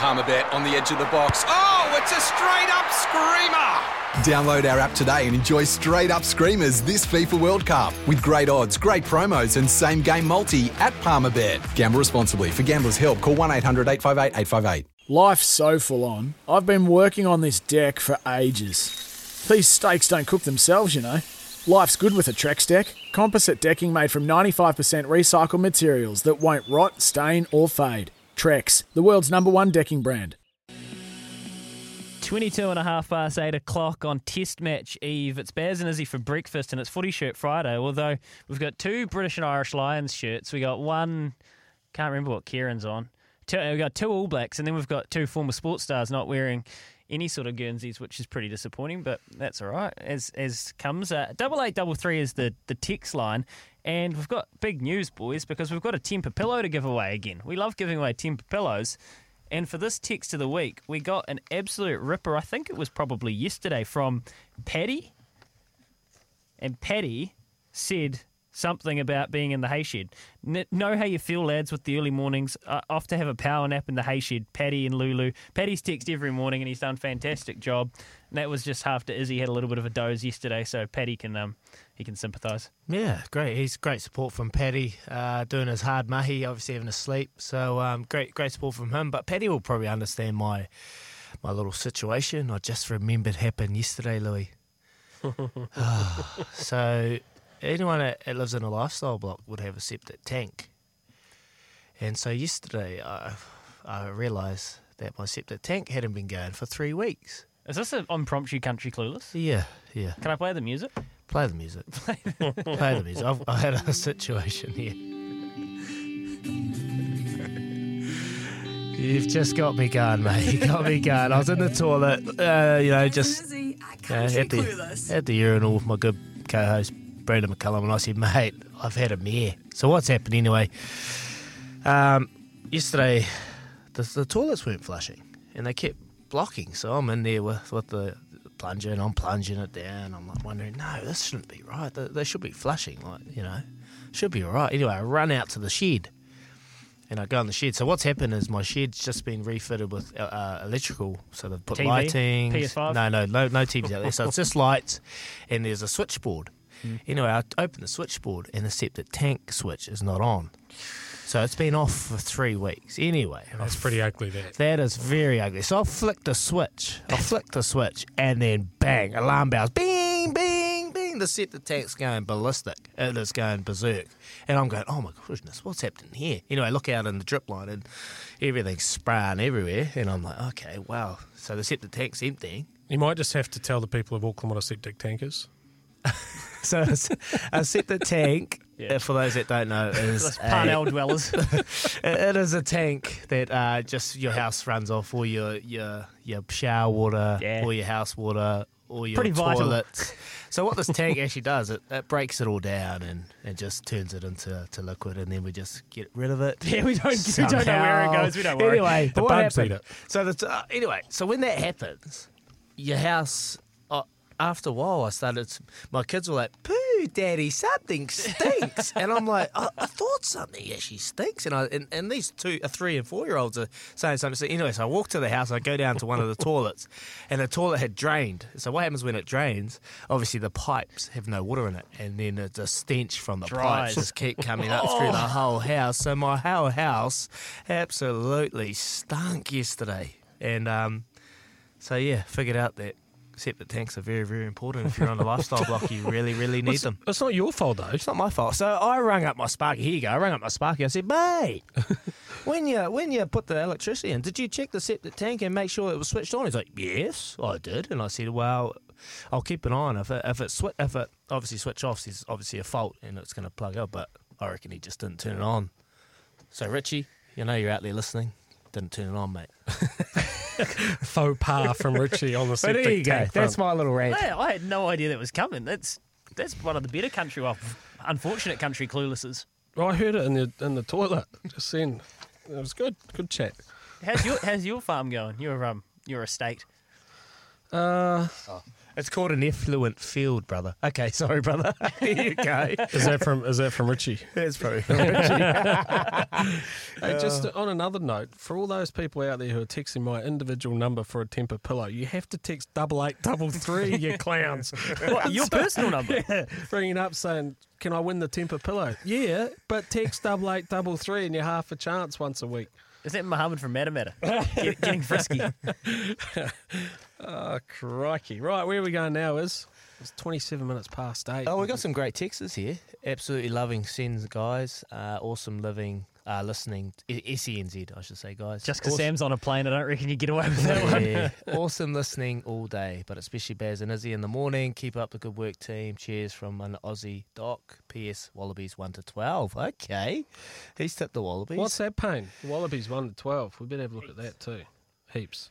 Palmerbet on the edge of the box. Oh, it's a straight up screamer! Download our app today and enjoy straight up screamers this FIFA World Cup with great odds, great promos, and same game multi at Palmerbet. Gamble responsibly. For gamblers' help, call 1 800 858 858. Life's so full on. I've been working on this deck for ages. These steaks don't cook themselves, you know. Life's good with a Trex deck. Composite decking made from 95% recycled materials that won't rot, stain, or fade. Trex, the world's number one decking brand. 22 and a half past 8 o'clock on Test Match Eve. It's Baz and Izzy for breakfast and it's Footy Shirt Friday, although we've got two British and Irish Lions shirts. We got one, can't remember what Kieran's on. Two, we got two All Blacks and then we've got two former sports stars not wearing any sort of Guernseys, which is pretty disappointing, but that's all right as as comes. Uh, double eight double three is the the text line, and we've got big news, boys, because we've got a Tempur pillow to give away again. We love giving away Tempur pillows. And for this text of the week, we got an absolute ripper. I think it was probably yesterday from Paddy. And Paddy said something about being in the hayshed. N- know how you feel, lads, with the early mornings. Uh, off to have a power nap in the hayshed. Paddy and Lulu. Paddy's text every morning, and he's done a fantastic job. And that was just after Izzy had a little bit of a doze yesterday, so Paddy can um he can sympathise. Yeah, great. He's great support from Paddy, uh, doing his hard mahi, obviously having a sleep. So um, great, great support from him. But Paddy will probably understand my my little situation. I just remembered happened yesterday, Louis. so anyone that, that lives in a lifestyle block would have a septic tank. And so yesterday, I, I realised that my septic tank hadn't been going for three weeks. Is this an impromptu country clueless? Yeah, yeah. Can I play the music? Play the music. Play the music. I've, I had a situation here. You've just got me going, mate. You got me going. I was in the toilet, uh, you know, just Lizzie, uh, at, the, at the urinal with my good co-host Brendon McCullum, and I said, mate, I've had a mare. So what's happened anyway? Um, yesterday, the, the toilets weren't flushing, and they kept blocking. So I'm in there with, with the plunger, and I'm plunging it down. I'm like wondering, no, this shouldn't be right. They, they should be flushing, like you know, should be all right. Anyway, I run out to the shed, and I go in the shed. So what's happened is my shed's just been refitted with uh, uh, electrical. So they've put TV? lighting. PS5? No, no, no, no TVs out there. So it's just lights, and there's a switchboard. Hmm. Anyway, I open the switchboard, and the septic tank switch is not on. So it's been off for three weeks. Anyway, That's pretty ugly, that. that is very ugly. So I flicked the switch. I flicked the switch, and then bang, alarm bells, bing, bing, bing. The septic tank's going ballistic. It is going berserk. And I'm going, oh my goodness, what's happening here? Anyway, I look out in the drip line, and everything's spraying everywhere. And I'm like, okay, wow. So the septic tank's emptying. You might just have to tell the people of Auckland what a septic tank is. So a septic tank, Yeah. uh, for those that don't know, is Parnell dwellers. it it is a tank that uh, just your house runs off, or your your your shower water, Yeah. or your house water, or your Pretty vital. So what this tank actually does, it, it breaks it all down and, and just turns it into to liquid, and then we just get rid of it. yeah, we don't, we don't know where it goes. We don't worry. Anyway, The what bugs eat happened? it. So the, uh, anyway, so when that happens, your house. After a while, I started. My kids were like, "Pooh, daddy, something stinks," and I'm like, I, "I thought something actually stinks." And I and, and these two, uh, three and four year olds are saying something. So anyway, so I walk to the house. I go down to one of the toilets, and the toilet had drained. So what happens when it drains? Obviously, the pipes have no water in it, and then the, the stench from the Dries. pipes just keep coming up through the whole house. So my whole house absolutely stunk yesterday, and um, so yeah, figured out that septic tanks are very, very important. If you're on a lifestyle block, you really, really need It's, them. it's not your fault, though. It's not my fault. So I rang up my Sparky. Here you go. I rang up my Sparky. I said, mate, when you when you put the electricity in, did you check the septic tank and make sure it was switched on? He's like, yes, I did. And I said, well, I'll keep an eye on it. If it if it, swi- if it obviously switch off, there's obviously a fault and it's going to plug up. But I reckon he just didn't turn it on. So Richie, you know you're out there listening. Didn't turn it on, mate. Faux pas from Richie on the But septic there you go. That's my little rant. Yeah, I had no idea that was coming. That's that's one of the better country, well, unfortunate country cluelesses. Well, I heard it in the in the toilet just then. It was good. Good chat. How's your how's your farm going? Your um your estate. Uh, It's called an effluent field, brother. Okay, sorry, brother. Here you go. Is that from is that from Richie? That's probably from Richie. Hey, just on another note, for all those people out there who are texting my individual number for a Tempur pillow, you have to text double eight double three, you clowns. What, your personal number? Yeah, ringing up saying, "Can I win the Tempur pillow?" Yeah, but text double eight double three, and you're half a chance once a week. Is that Mohammed from Matamata? Get, getting frisky. Oh crikey! Right, where are we going now? Is it's 27 minutes past eight. Oh, we got some great texts here. Absolutely loving sends, guys. Uh, awesome living, uh, listening. I- SENZ, I should say, guys. Just because Awesome- Sam's on a plane, I don't reckon you get away with that one. Awesome listening all day, but especially Baz and Izzy in the morning. Keep up the good work, team. Cheers from an Aussie doc. P.S. Wallabies one to twelve. Okay, he's tipped the Wallabies. What's that pain? Wallabies one to twelve. We better have a look at that too. Heaps.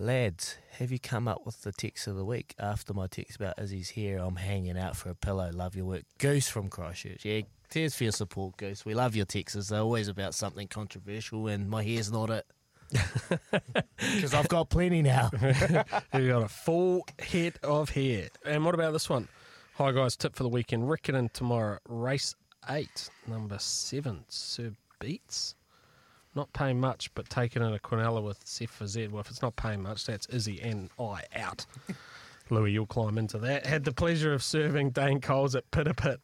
Lads, have you come up with the text of the week? After my text about Izzy's hair, I'm hanging out for a pillow. Love your work. Goose from Christchurch. Yeah, cheers for your support, Goose. We love your texts. They're always about something controversial, and my hair's not it. Because I've got plenty now. You got a full head of hair. And what about this one? Hi guys, tip for the weekend. Rickenham tomorrow, race eight, number seven, Sir Beats. Not paying much, but taking in a Quinella with Seth for Z. Well, if it's not paying much, that's Izzy and I out. Louis, you'll climb into that. Had the pleasure of serving Dane Coles at Pita Pit,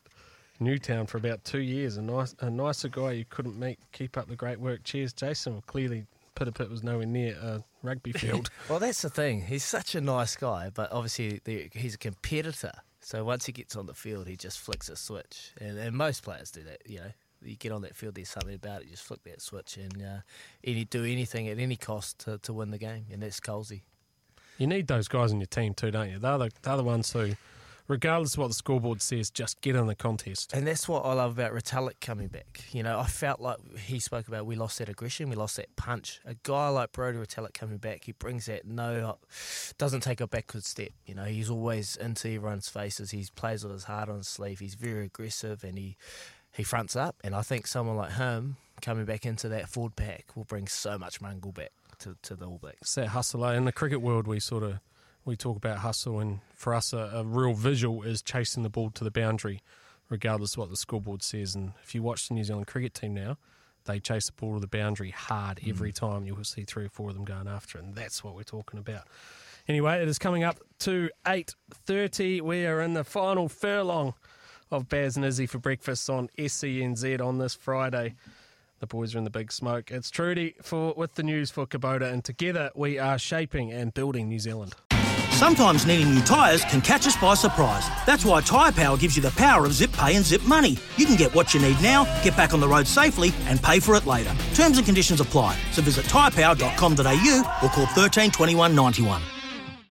Newtown, for about two years. A nice, a nicer guy you couldn't meet. Keep up the great work. Cheers, Jason. Well, clearly, Pita Pit was nowhere near a rugby field. Well, that's the thing. He's such a nice guy, but obviously the, he's a competitor. So once he gets on the field, he just flicks a switch, and, and most players do that. You know, you get on that field, there's something about it. You just flick that switch and uh, any do anything at any cost to, to win the game, and that's Colsey. You need those guys in your team too, don't you? They're the, they're the ones who, regardless of what the scoreboard says, just get in the contest. And that's what I love about Retallick coming back. You know, I felt like he spoke about we lost that aggression, we lost that punch. A guy like Brody Retallick coming back, he brings that no, doesn't take a backward step. You know, he's always into everyone's faces. He plays with his heart on his sleeve. He's very aggressive and he he fronts up. And I think someone like him coming back into that forward pack will bring so much mungle back to, to the All Blacks. It's that hustle. eh? In the cricket world, we sort of we talk about hustle, and for us, a, a real visual is chasing the ball to the boundary, regardless of what the scoreboard says. And if you watch the New Zealand cricket team now, they chase the ball to the boundary hard every time. You'll see three or four of them going after it, and that's what we're talking about. Anyway, it is coming up to eight thirty. We are in the final furlong of Baz and Izzy for breakfast on SENZ on this Friday. The boys are in the big smoke. It's Trudy for with the news for Kubota, and together we are shaping and building New Zealand. Sometimes needing new tyres can catch us by surprise. That's why Tyre Power gives you the power of zip pay and zip money. You can get what you need now, get back on the road safely, and pay for it later. Terms and conditions apply. So visit tyrepower.com.au or call 13 21 91.